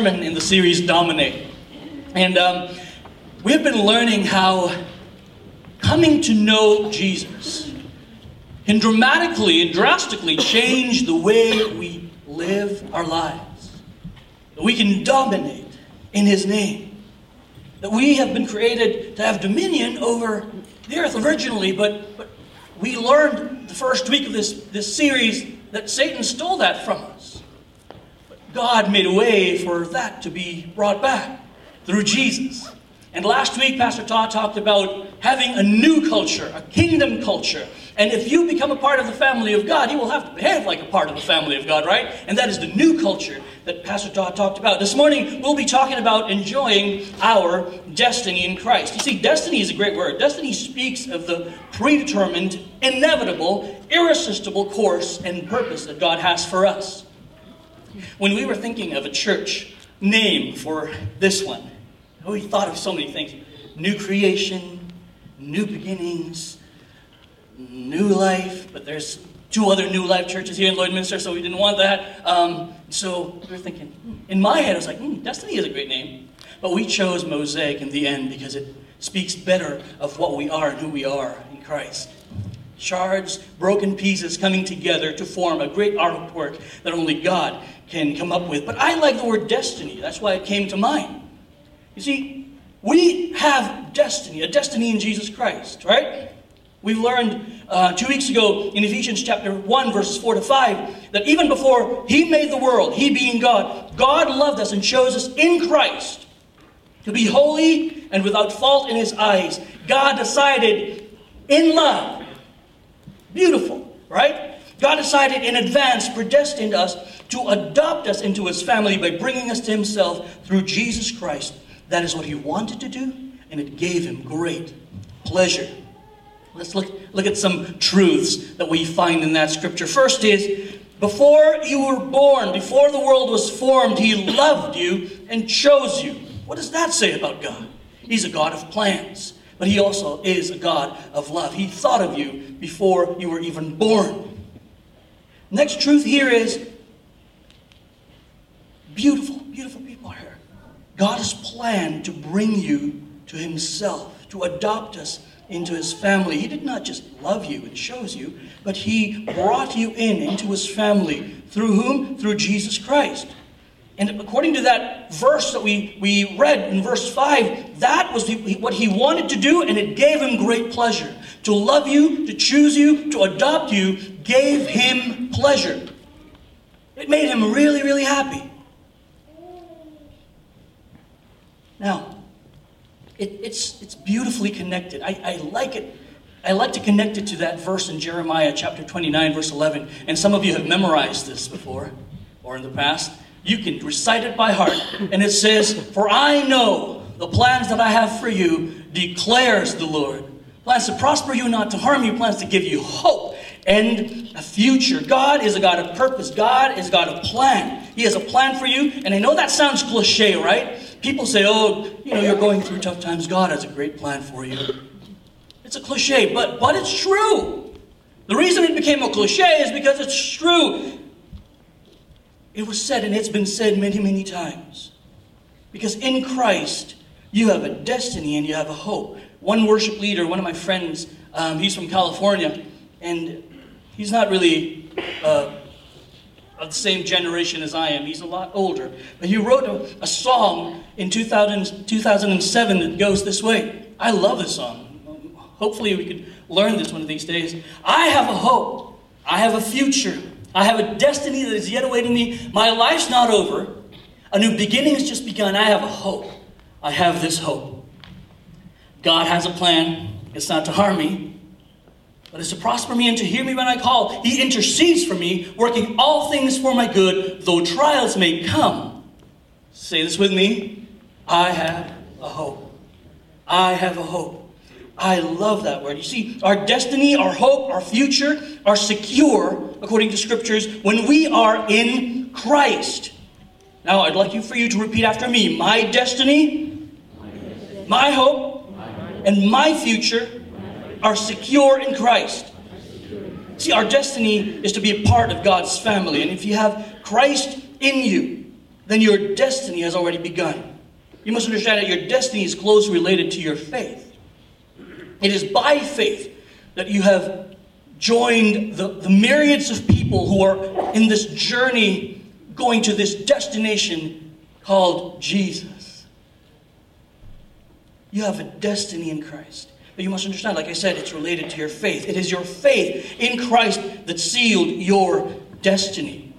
sermon in the series Dominate. And um, we've been learning how coming to know Jesus can dramatically and drastically change the way we live our lives. That we can dominate in His name. That we have been created to have dominion over the earth originally, but, but we learned the first week of this, this series that Satan stole that from us. God made a way for that to be brought back through Jesus. And last week, Pastor Todd talked about having a new culture, a kingdom culture. And if you become a part of the family of God, you will have to behave like a part of the family of God, right? And that is the new culture that Pastor Todd talked about. This morning, we'll be talking about enjoying our destiny in Christ. You see, destiny is a great word. Destiny speaks of the predetermined, inevitable, irresistible course and purpose that God has for us. When we were thinking of a church name for this one, we thought of so many things new creation, new beginnings, new life, but there's two other new life churches here in Lloydminster, so we didn't want that. Um, so we were thinking, in my head, I was like, hmm, Destiny is a great name. But we chose Mosaic in the end because it speaks better of what we are and who we are in Christ. Shards, broken pieces coming together to form a great artwork that only God can come up with. But I like the word destiny. That's why it came to mind. You see, we have destiny, a destiny in Jesus Christ, right? We've learned uh, two weeks ago in Ephesians chapter 1, verses 4 to 5, that even before He made the world, He being God, God loved us and chose us in Christ to be holy and without fault in His eyes. God decided in love, beautiful, right? God decided in advance, predestined us to adopt us into His family by bringing us to Himself through Jesus Christ that is what he wanted to do, and it gave him great pleasure. Let's look, look at some truths that we find in that scripture. First is, before you were born, before the world was formed, he loved you and chose you. What does that say about God? He's a God of plans, but he also is a God of love. He thought of you before you were even born. Next truth here is beautiful, beautiful people here. God has planned to bring you to Himself, to adopt us into His family. He did not just love you and chose you, but He brought you in into His family. Through whom? Through Jesus Christ. And according to that verse that we, we read in verse 5, that was what he wanted to do, and it gave him great pleasure. To love you, to choose you, to adopt you, gave him pleasure. It made him really, really happy. Now, it, it's, it's beautifully connected. I, I like it. I like to connect it to that verse in Jeremiah chapter 29, verse 11. And some of you have memorized this before or in the past. You can recite it by heart. And it says, For I know the plans that I have for you, declares the Lord. Plans to prosper you, not to harm you, plans to give you hope and a future. God is a God of purpose. God is a God of plan. He has a plan for you. And I know that sounds cliche, right? People say, oh, you know, you're going through tough times. God has a great plan for you. It's a cliche, but, but it's true. The reason it became a cliche is because it's true. It was said, and it's been said many, many times. Because in Christ, you have a destiny and you have a hope. One worship leader, one of my friends, um, he's from California, and he's not really uh, of the same generation as I am. He's a lot older. But he wrote a, a song in 2000, 2007 that goes this way. I love this song. Hopefully, we could learn this one of these days. I have a hope. I have a future. I have a destiny that is yet awaiting me. My life's not over. A new beginning has just begun. I have a hope. I have this hope. God has a plan. It's not to harm me, but it's to prosper me and to hear me when I call. He intercedes for me, working all things for my good, though trials may come. Say this with me. I have a hope. I have a hope. I love that word. You see, our destiny, our hope, our future are secure, according to scriptures, when we are in Christ. Now, I'd like you for you to repeat after me. My destiny, my hope, and my future are secure in Christ. See, our destiny is to be a part of God's family. And if you have Christ in you, then your destiny has already begun. You must understand that your destiny is closely related to your faith. It is by faith that you have joined the, the myriads of people who are in this journey going to this destination called Jesus. You have a destiny in Christ. But you must understand, like I said, it's related to your faith. It is your faith in Christ that sealed your destiny.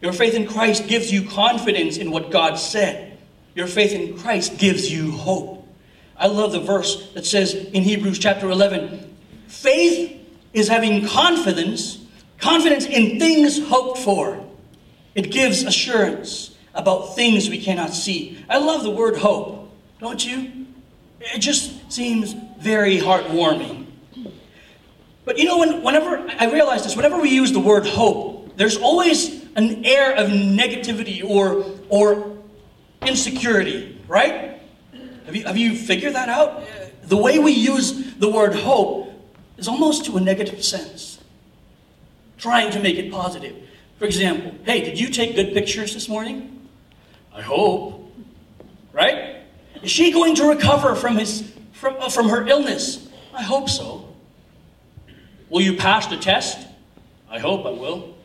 Your faith in Christ gives you confidence in what God said. Your faith in Christ gives you hope. I love the verse that says in Hebrews chapter 11 faith is having confidence, confidence in things hoped for. It gives assurance about things we cannot see. I love the word hope, don't you? It just seems very heartwarming. But you know, when, whenever I realize this, whenever we use the word hope, there's always an air of negativity or, or insecurity, right? Have you, have you figured that out? The way we use the word hope is almost to a negative sense, trying to make it positive. For example, hey, did you take good pictures this morning? I hope. Right? Is she going to recover from, his, from, uh, from her illness? I hope so. Will you pass the test? I hope I will.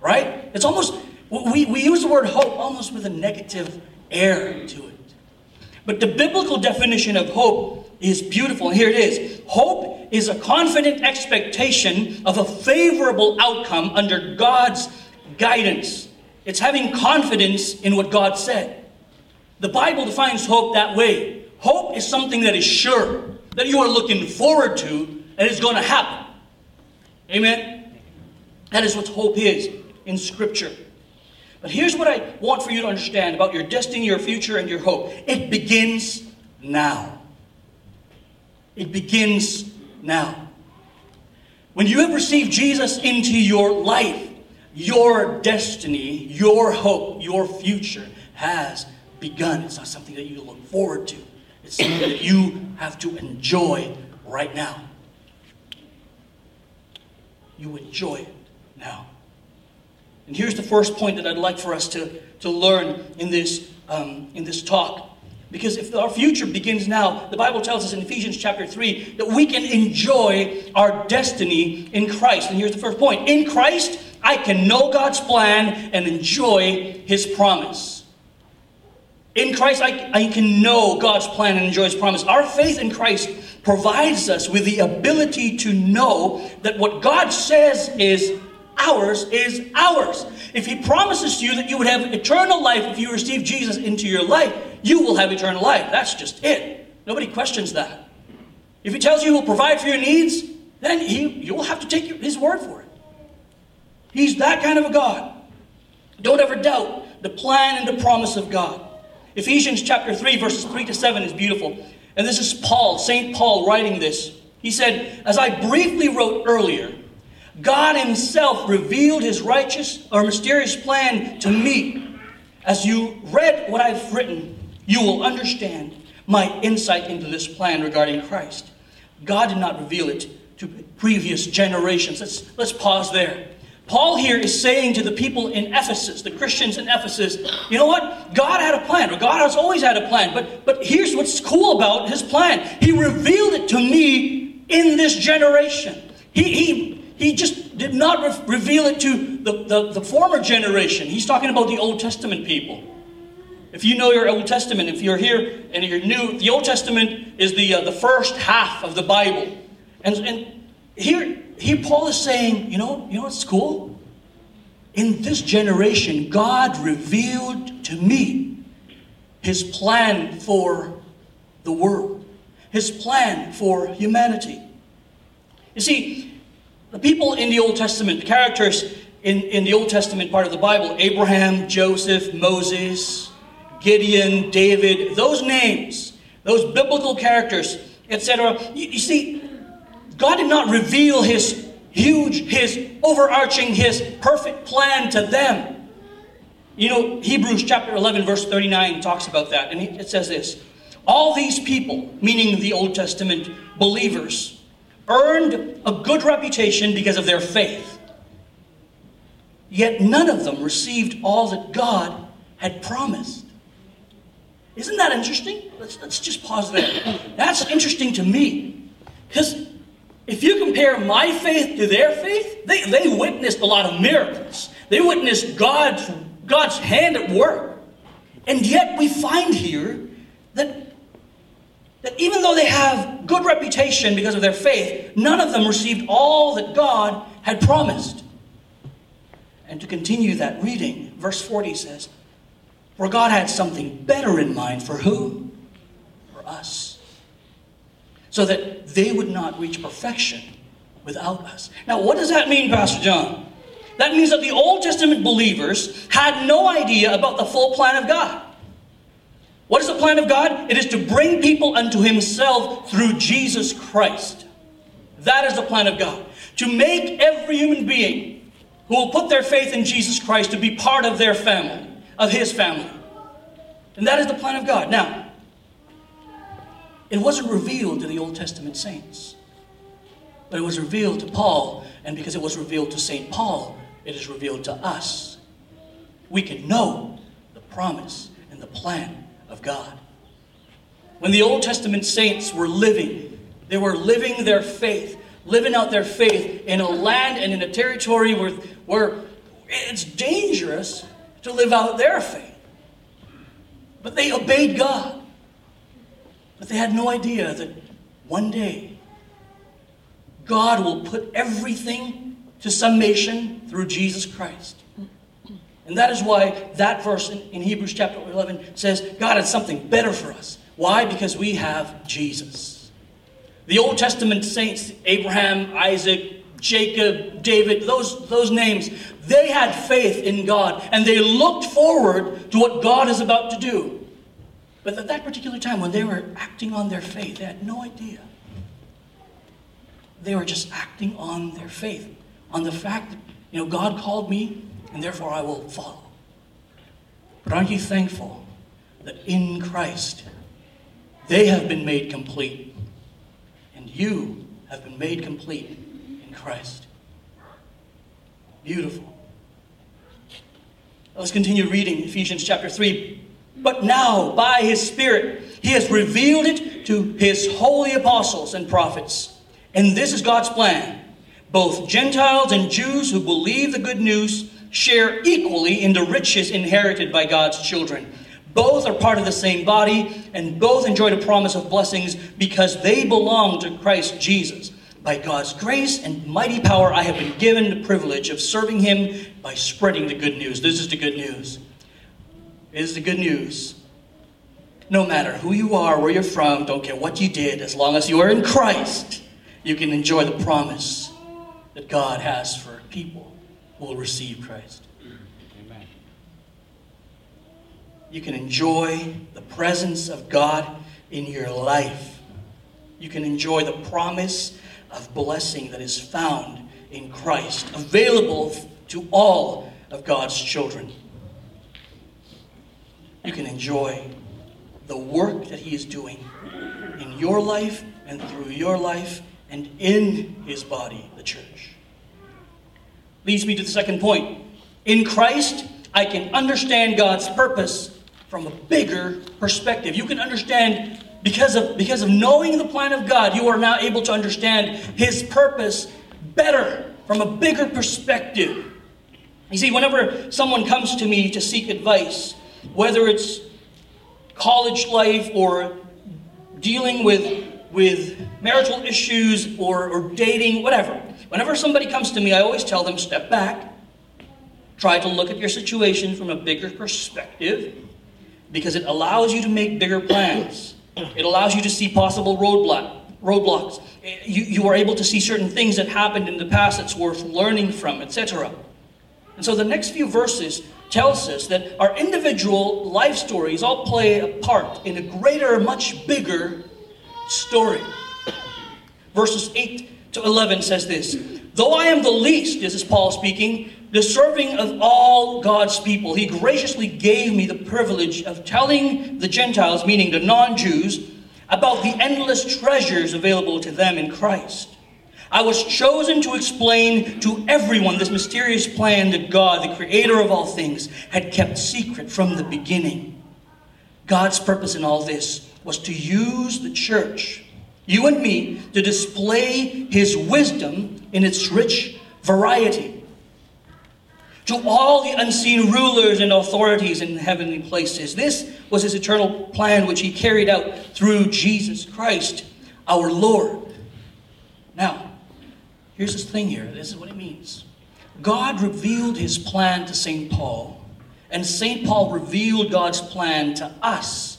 Right? It's almost, we, we use the word hope almost with a negative air to it. But the biblical definition of hope is beautiful. Here it is Hope is a confident expectation of a favorable outcome under God's guidance. It's having confidence in what God said. The Bible defines hope that way. Hope is something that is sure, that you are looking forward to, and it's going to happen. Amen? That is what hope is in Scripture. But here's what I want for you to understand about your destiny, your future, and your hope it begins now. It begins now. When you have received Jesus into your life, your destiny, your hope, your future has begun. It's not something that you look forward to, it's something that you have to enjoy right now. You enjoy it now. And here's the first point that I'd like for us to, to learn in this, um, in this talk. Because if our future begins now, the Bible tells us in Ephesians chapter 3 that we can enjoy our destiny in Christ. And here's the first point In Christ, I can know God's plan and enjoy His promise. In Christ, I, I can know God's plan and enjoy His promise. Our faith in Christ provides us with the ability to know that what God says is ours is ours. If He promises to you that you would have eternal life if you receive Jesus into your life, you will have eternal life. That's just it. Nobody questions that. If He tells you He will provide for your needs, then he, you will have to take His word for it. He's that kind of a God. Don't ever doubt the plan and the promise of God. Ephesians chapter 3, verses 3 to 7 is beautiful. And this is Paul, St. Paul, writing this. He said, As I briefly wrote earlier, God Himself revealed His righteous or mysterious plan to me. As you read what I've written, you will understand my insight into this plan regarding Christ. God did not reveal it to previous generations. Let's, let's pause there. Paul here is saying to the people in Ephesus, the Christians in Ephesus, you know what? God had a plan, or God has always had a plan. But, but here's what's cool about his plan He revealed it to me in this generation. He, he, he just did not re- reveal it to the, the, the former generation. He's talking about the Old Testament people. If you know your Old Testament, if you're here and you're new, the Old Testament is the, uh, the first half of the Bible. And, and here, here Paul is saying, you know, you know what's cool? In this generation, God revealed to me his plan for the world, his plan for humanity. You see, the people in the Old Testament, the characters in, in the Old Testament part of the Bible, Abraham, Joseph, Moses, Gideon, David, those names, those biblical characters, etc. You, you see, God did not reveal his huge, his overarching, his perfect plan to them. You know, Hebrews chapter 11, verse 39 talks about that, and it says this All these people, meaning the Old Testament believers, earned a good reputation because of their faith. Yet none of them received all that God had promised. Isn't that interesting? Let's, let's just pause there. That's interesting to me. Because if you compare my faith to their faith, they, they witnessed a lot of miracles. They witnessed God's, God's hand at work. And yet we find here that, that even though they have good reputation because of their faith, none of them received all that God had promised. And to continue that reading, verse 40 says, For God had something better in mind for who? For us. So that they would not reach perfection without us. Now, what does that mean, Pastor John? That means that the Old Testament believers had no idea about the full plan of God. What is the plan of God? It is to bring people unto Himself through Jesus Christ. That is the plan of God. To make every human being who will put their faith in Jesus Christ to be part of their family, of His family. And that is the plan of God. Now, it wasn't revealed to the Old Testament saints, but it was revealed to Paul, and because it was revealed to St. Paul, it is revealed to us. We can know the promise and the plan of God. When the Old Testament saints were living, they were living their faith, living out their faith in a land and in a territory where, where it's dangerous to live out their faith. But they obeyed God. But they had no idea that one day God will put everything to summation through Jesus Christ. And that is why that verse in, in, Hebrews chapter 11 says God has something better for us. Why? Because we have Jesus. The Old Testament saints, Abraham, Isaac, Jacob, David, those, those names, they had faith in God and they looked forward to what God is about to do. But at that particular time, when they were acting on their faith, they had no idea. They were just acting on their faith, on the fact that, you know, God called me and therefore I will follow. But aren't you thankful that in Christ they have been made complete and you have been made complete in Christ? Beautiful. Let's continue reading Ephesians chapter 3. But now, by his Spirit, he has revealed it to his holy apostles and prophets. And this is God's plan. Both Gentiles and Jews who believe the good news share equally in the riches inherited by God's children. Both are part of the same body, and both enjoy the promise of blessings because they belong to Christ Jesus. By God's grace and mighty power, I have been given the privilege of serving Him by spreading the good news. This is the good news. Is the good news. No matter who you are, where you're from, don't care what you did, as long as you are in Christ, you can enjoy the promise that God has for people who will receive Christ. Amen. You can enjoy the presence of God in your life. You can enjoy the promise of blessing that is found in Christ, available to all of God's children. You can enjoy the work that He is doing in your life and through your life and in His body, the church leads me to the second point. In Christ, I can understand God's purpose from a bigger perspective. You can understand because of because of knowing the plan of God, you are now able to understand his purpose better from a bigger perspective. You see, whenever someone comes to me to seek advice, whether it's college life or dealing with with marital issues or, or dating, whatever. Whenever somebody comes to me, I always tell them step back, try to look at your situation from a bigger perspective, because it allows you to make bigger plans. It allows you to see possible roadblock, roadblocks. You, you are able to see certain things that happened in the past that's worth learning from, etc. And so the next few verses tells us that our individual life stories all play a part in a greater, much bigger story. Verses 8 to 11 says this Though I am the least, this is Paul speaking, deserving of all God's people, he graciously gave me the privilege of telling the Gentiles, meaning the non Jews, about the endless treasures available to them in Christ. I was chosen to explain to everyone this mysterious plan that God, the creator of all things, had kept secret from the beginning. God's purpose in all this was to use the church, you and me, to display his wisdom in its rich variety. To all the unseen rulers and authorities in heavenly places. This was his eternal plan, which he carried out through Jesus Christ, our Lord. Now, here's this thing here. This is what it means. God revealed his plan to St. Paul, and St. Paul revealed God's plan to us.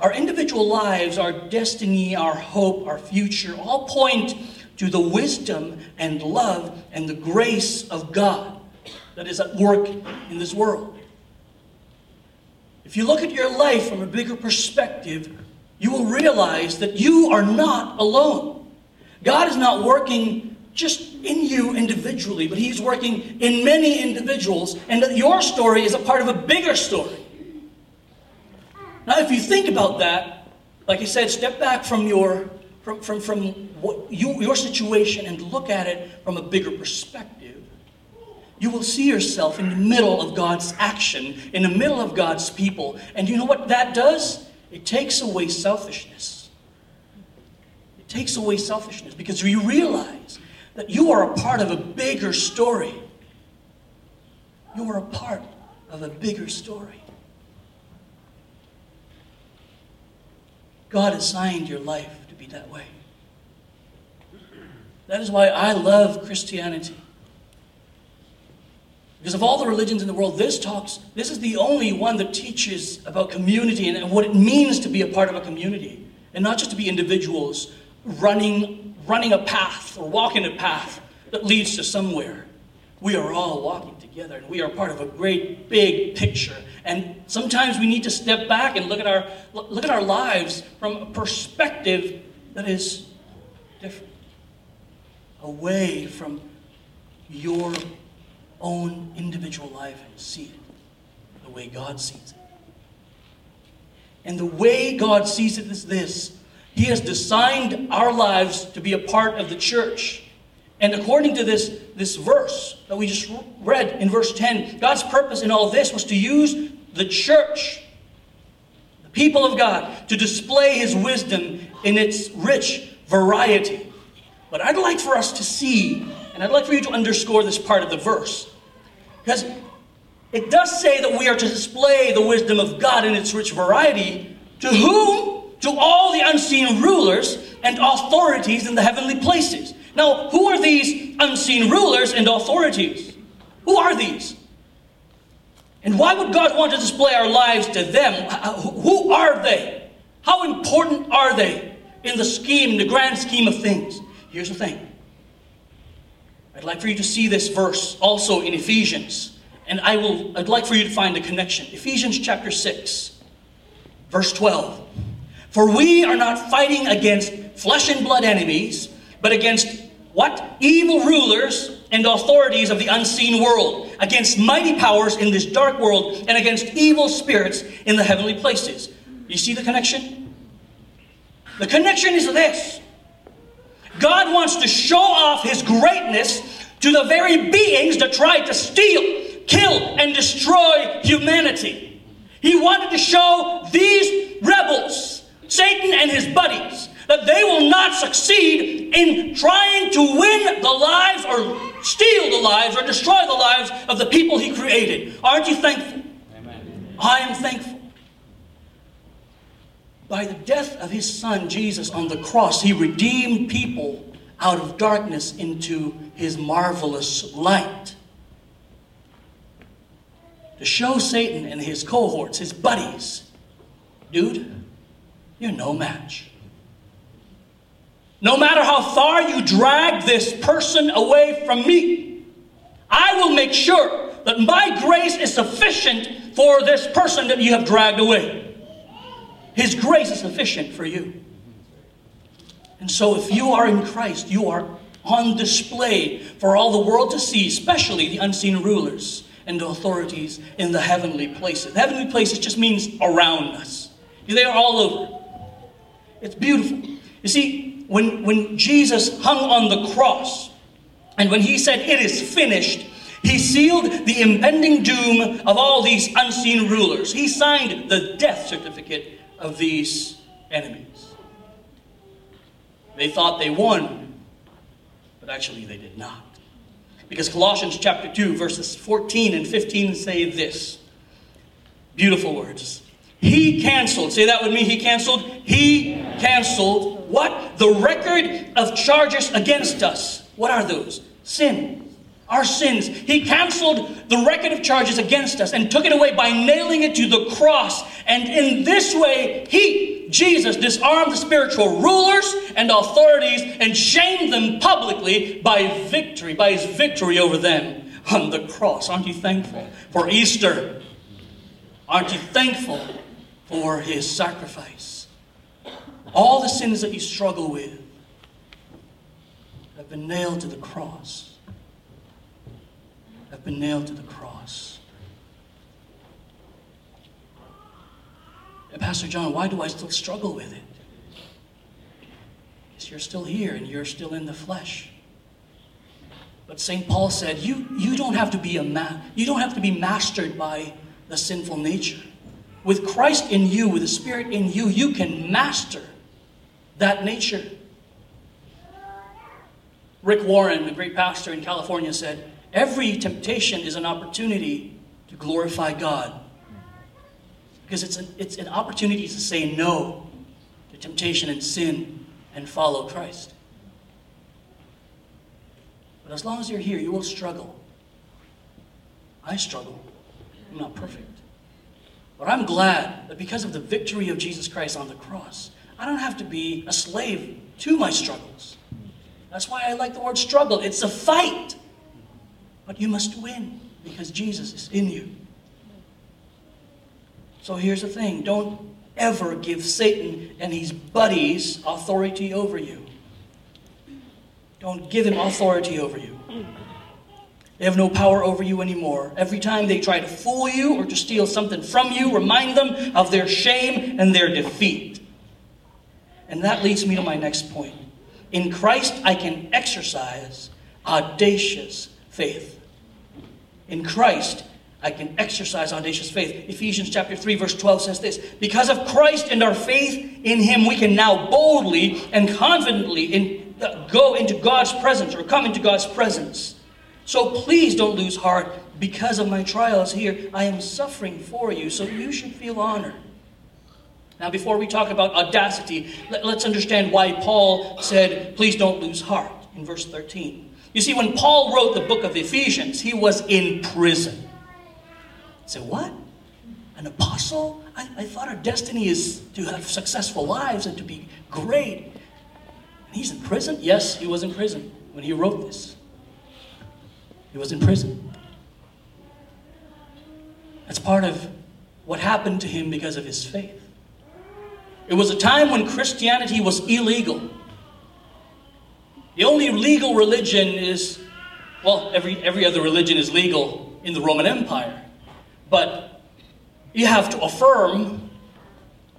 Our individual lives, our destiny, our hope, our future all point to the wisdom and love and the grace of God that is at work in this world. If you look at your life from a bigger perspective, you will realize that you are not alone. God is not working just in you individually, but He's working in many individuals, and that your story is a part of a bigger story. Now, if you think about that, like I said, step back from your from, from, from what you, your situation and look at it from a bigger perspective, you will see yourself in the middle of God's action, in the middle of God's people. And you know what that does? It takes away selfishness. Takes away selfishness because you realize that you are a part of a bigger story. You are a part of a bigger story. God assigned your life to be that way. That is why I love Christianity. Because of all the religions in the world, this talks, this is the only one that teaches about community and what it means to be a part of a community. And not just to be individuals running, running a path or walking a path that leads to somewhere. We are all walking together and we are part of a great big picture. And sometimes we need to step back and look at our, look at our lives from a perspective that is different, away from your own individual life and see it the way God sees it. And the way God sees it is this He has designed our lives to be a part of the church. And according to this, this verse that we just read in verse 10, God's purpose in all this was to use the church the people of God to display His wisdom in its rich variety. But I'd like for us to see, and I'd like for you to underscore this part of the verse, because it does say that we are to display the wisdom of God in its rich variety. To whom? To all the unseen rulers and authorities in the heavenly places. Now, who are these unseen rulers and authorities? Who are these? And why would God want to display our lives to them? Who are they? How important are they in the scheme, in the grand scheme of things? Here's the thing. I'd like for you to see this verse also in Ephesians. And I will I'd like for you to find a connection. Ephesians chapter 6, verse 12. For we are not fighting against flesh and blood enemies, but against what? Evil rulers and authorities of the unseen world, against mighty powers in this dark world, and against evil spirits in the heavenly places. You see the connection? The connection is this God wants to show off his greatness to the very beings that tried to steal, kill, and destroy humanity. He wanted to show these rebels, Satan and his buddies, that they will not succeed in trying to win the lives or steal the lives or destroy the lives of the people he created. Aren't you thankful? Amen. I am thankful. By the death of his son Jesus on the cross, he redeemed people out of darkness into his marvelous light. To show Satan and his cohorts, his buddies, dude, you're no match. No matter how far you drag this person away from me, I will make sure that my grace is sufficient for this person that you have dragged away. His grace is sufficient for you. And so, if you are in Christ, you are on display for all the world to see, especially the unseen rulers and the authorities in the heavenly places. The heavenly places just means around us, they are all over. It's beautiful. You see, when, when Jesus hung on the cross, and when he said, It is finished, he sealed the impending doom of all these unseen rulers. He signed the death certificate of these enemies. They thought they won, but actually they did not. Because Colossians chapter 2, verses 14 and 15 say this beautiful words. He canceled, say that with me, he canceled. He canceled what? The record of charges against us. What are those? Sin. Our sins. He canceled the record of charges against us and took it away by nailing it to the cross. And in this way, He, Jesus, disarmed the spiritual rulers and authorities and shamed them publicly by victory, by His victory over them on the cross. Aren't you thankful for Easter? Aren't you thankful for His sacrifice? All the sins that you struggle with have been nailed to the cross have been nailed to the cross. And Pastor John, why do I still struggle with it? Because you're still here and you're still in the flesh. But St. Paul said, you, you don't have to be a ma- you don't have to be mastered by the sinful nature. With Christ in you, with the Spirit in you, you can master that nature. Rick Warren, the great pastor in California, said, Every temptation is an opportunity to glorify God. Because it's an, it's an opportunity to say no to temptation and sin and follow Christ. But as long as you're here, you will struggle. I struggle. I'm not perfect. But I'm glad that because of the victory of Jesus Christ on the cross, I don't have to be a slave to my struggles. That's why I like the word struggle. It's a fight. But you must win because Jesus is in you. So here's the thing don't ever give Satan and his buddies authority over you. Don't give him authority over you. They have no power over you anymore. Every time they try to fool you or to steal something from you, remind them of their shame and their defeat. And that leads me to my next point. In Christ, I can exercise audacious faith. In Christ, I can exercise audacious faith. Ephesians chapter 3 verse 12 says this, because of Christ and our faith in him we can now boldly and confidently in, uh, go into God's presence or come into God's presence. So please don't lose heart because of my trials here. I am suffering for you, so you should feel honored. Now, before we talk about audacity, let, us understand why Paul said, please don't lose heart in verse 13. You see, when Paul wrote the book of Ephesians, he was in prison. Say, what? An apostle? I, I thought our destiny is to have successful lives and to be great. And he's in prison? Yes, he was in prison when he wrote this. He was in prison. That's part of what happened to him because of his faith. It was a time when Christianity was illegal. The only legal religion is, well, every, every other religion is legal in the Roman Empire. But you have to affirm,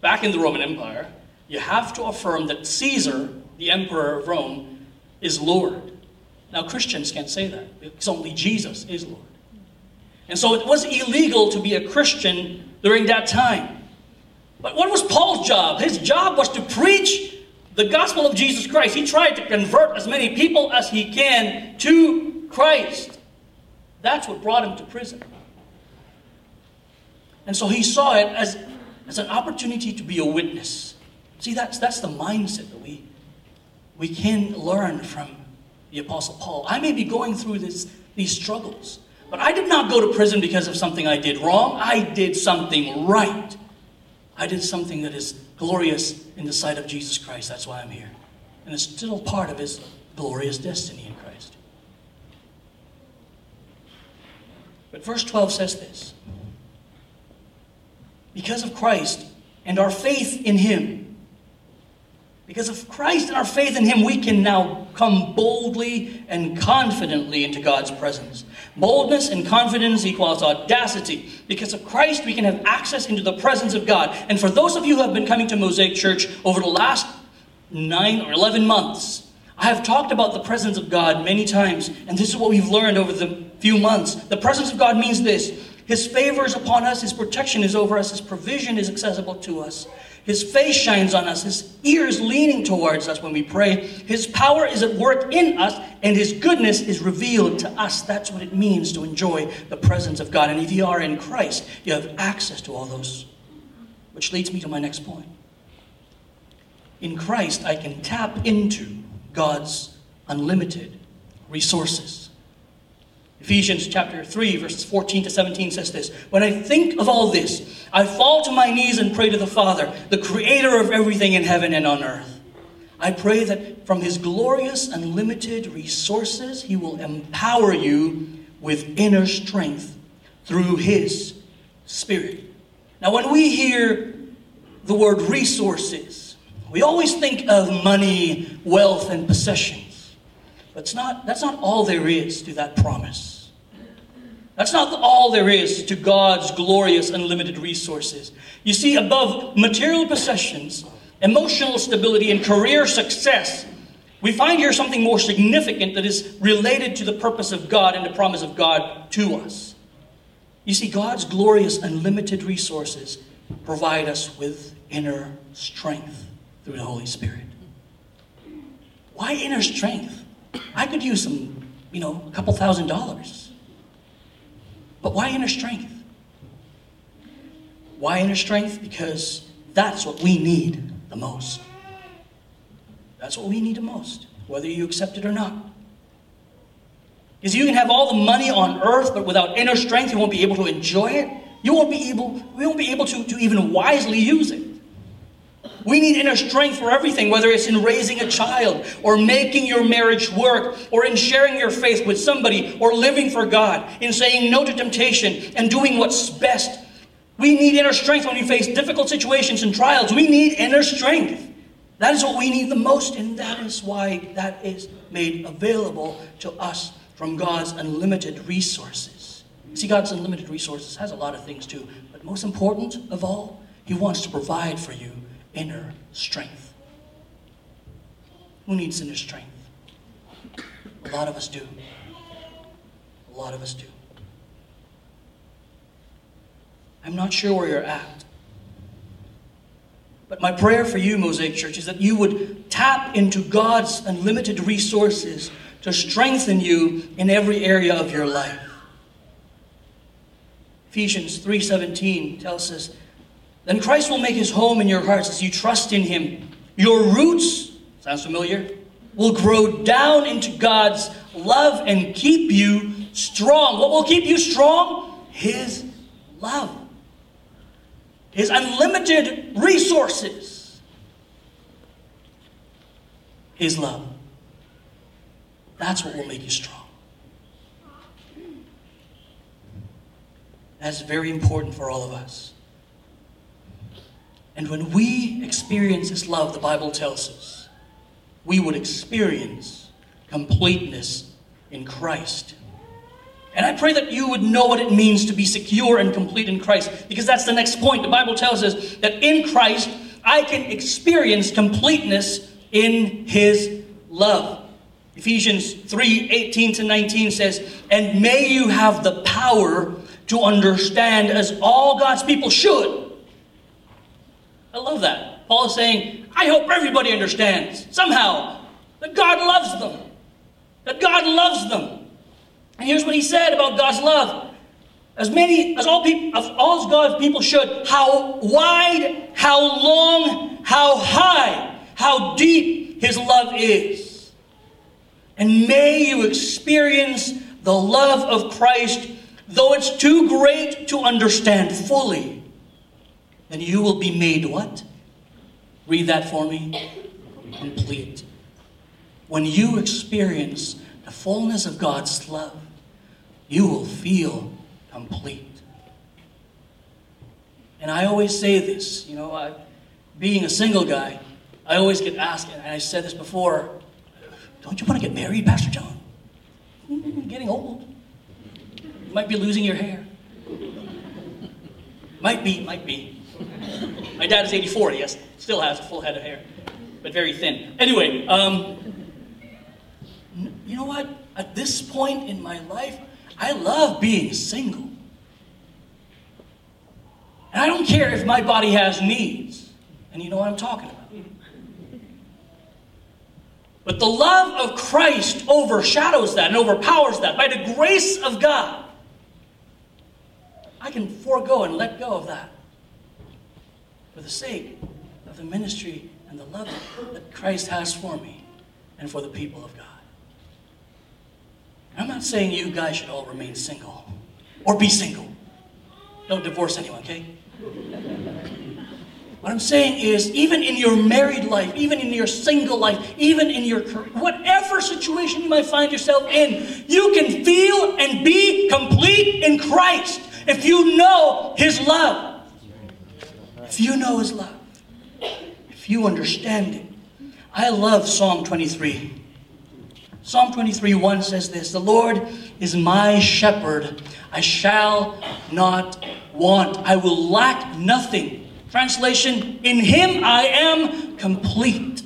back in the Roman Empire, you have to affirm that Caesar, the emperor of Rome, is Lord. Now, Christians can't say that because only Jesus is Lord. And so it was illegal to be a Christian during that time. But what was Paul's job? His job was to preach the gospel of Jesus Christ. He tried to convert as many people as he can to Christ. That's what brought him to prison. And so he saw it as, as an opportunity to be a witness. See, that's, that's the mindset that we, we can learn from the Apostle Paul. I may be going through this, these struggles, but I did not go to prison because of something I did wrong. I did something right. I did something that is glorious in the sight of Jesus Christ. That's why I'm here. And it's still part of his glorious destiny in Christ. But verse 12 says this Because of Christ and our faith in him, because of Christ and our faith in Him, we can now come boldly and confidently into God's presence. Boldness and confidence equals audacity. Because of Christ, we can have access into the presence of God. And for those of you who have been coming to Mosaic Church over the last nine or 11 months, I have talked about the presence of God many times, and this is what we've learned over the few months. The presence of God means this His favor is upon us, His protection is over us, His provision is accessible to us. His face shines on us, His ears leaning towards us when we pray. His power is at work in us, and His goodness is revealed to us. That's what it means to enjoy the presence of God. And if you are in Christ, you have access to all those. Which leads me to my next point. In Christ, I can tap into God's unlimited resources. Ephesians chapter 3, verses 14 to 17 says this When I think of all this, I fall to my knees and pray to the Father, the creator of everything in heaven and on earth. I pray that from his glorious, and unlimited resources, he will empower you with inner strength through his Spirit. Now, when we hear the word resources, we always think of money, wealth, and possessions. But it's not, that's not all there is to that promise. That's not all there is to God's glorious, unlimited resources. You see, above material possessions, emotional stability, and career success, we find here something more significant that is related to the purpose of God and the promise of God to us. You see, God's glorious, unlimited resources provide us with inner strength through the Holy Spirit. Why inner strength? I could use some, you know, a couple thousand dollars. But why inner strength? Why inner strength? Because that's what we need the most. That's what we need the most, whether you accept it or not. Because you can have all the money on earth, but without inner strength, you won't be able to enjoy it. You won't be able, we won't be able to, to even wisely use it. We need inner strength for everything, whether it's in raising a child, or making your marriage work, or in sharing your faith with somebody, or living for God, in saying no to temptation and doing what's best. We need inner strength when we face difficult situations and trials. We need inner strength. That is what we need the most, and that is why that is made available to us from God's unlimited resources. See, God's unlimited resources has a lot of things too, but most important of all, He wants to provide for you inner strength. Who needs inner strength? A lot of us do. A lot of us do. I'm not sure where you're at. But my prayer for you, Mosaic Church, is that you would tap into God's unlimited resources to strengthen you in every area of your life. Ephesians 3:17 tells us then Christ will make his home in your hearts as you trust in him. Your roots, sounds familiar, will grow down into God's love and keep you strong. What will keep you strong? His love. His unlimited resources. His love. That's what will make you strong. That's very important for all of us. And when we experience His love, the Bible tells us, we would experience completeness in Christ. And I pray that you would know what it means to be secure and complete in Christ, because that's the next point. The Bible tells us that in Christ, I can experience completeness in His love. Ephesians 3 18 to 19 says, And may you have the power to understand as all God's people should I love that. Paul is saying, I hope everybody understands somehow that God loves them. That God loves them. And here's what he said about God's love. As many as all people as all God's people should, how wide, how long, how high, how deep his love is. And may you experience the love of Christ, though it's too great to understand fully then you will be made what? Read that for me. Complete. When you experience the fullness of God's love, you will feel complete. And I always say this, you know, I, being a single guy, I always get asked, and I said this before, don't you want to get married, Pastor John? Getting old. You might be losing your hair. Might be, might be. My dad is 84, yes, still has a full head of hair. but very thin. Anyway, um, you know what? At this point in my life, I love being single. And I don't care if my body has needs. And you know what I'm talking about. But the love of Christ overshadows that and overpowers that. By the grace of God, I can forego and let go of that the sake of the ministry and the love that Christ has for me and for the people of God. I'm not saying you guys should all remain single or be single. Don't divorce anyone, okay? What I'm saying is, even in your married life, even in your single life, even in your career, whatever situation you might find yourself in, you can feel and be complete in Christ if you know His love. If you know His love, if you understand it. I love Psalm 23. Psalm 23 1 says this The Lord is my shepherd, I shall not want, I will lack nothing. Translation In Him I am complete.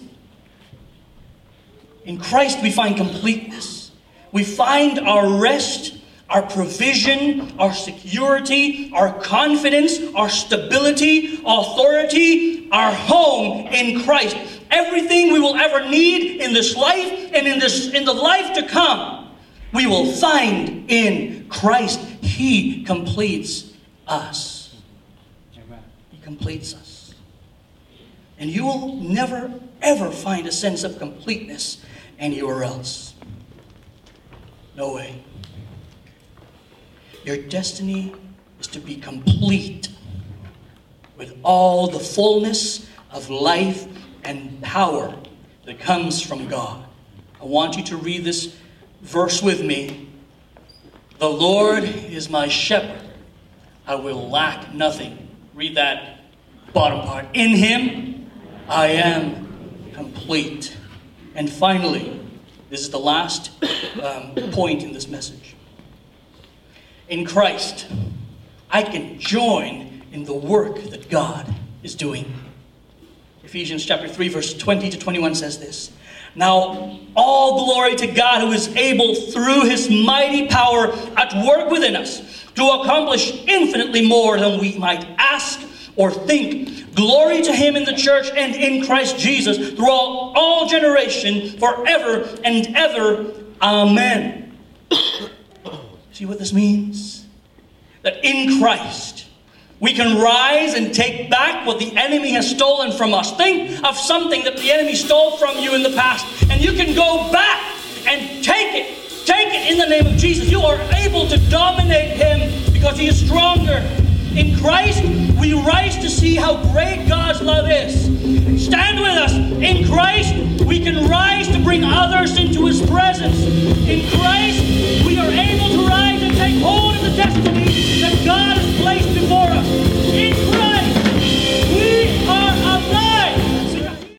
In Christ we find completeness. We find our rest, our provision, our security, our confidence, our stability, authority, our home in Christ everything we will ever need in this life and in this in the life to come, we will find in Christ. He completes us. He completes us. And you will never ever find a sense of completeness anywhere else. No way. Your destiny is to be complete with all the fullness of life and power that comes from God. I want you to read this verse with me. The Lord is my shepherd. I will lack nothing. Read that bottom part. In him I am complete. And finally, this is the last um, point in this message. In Christ, I can join in the work that God is doing. Ephesians chapter 3, verse 20 to 21 says this. Now, all glory to God who is able through his mighty power at work within us to accomplish infinitely more than we might ask or think. Glory to him in the church and in Christ Jesus throughout all generation, forever and ever. Amen. See what this means? That in Christ, we can rise and take back what the enemy has stolen from us. Think of something that the enemy stole from you in the past, and you can go back and take it. Take it in the name of Jesus. You are able to dominate him because he is stronger. In Christ, we rise to see how great God's love is. Stand with us. In Christ, we can rise to bring others into His presence. In Christ, we are able to rise and take hold of the destiny that God has placed before us.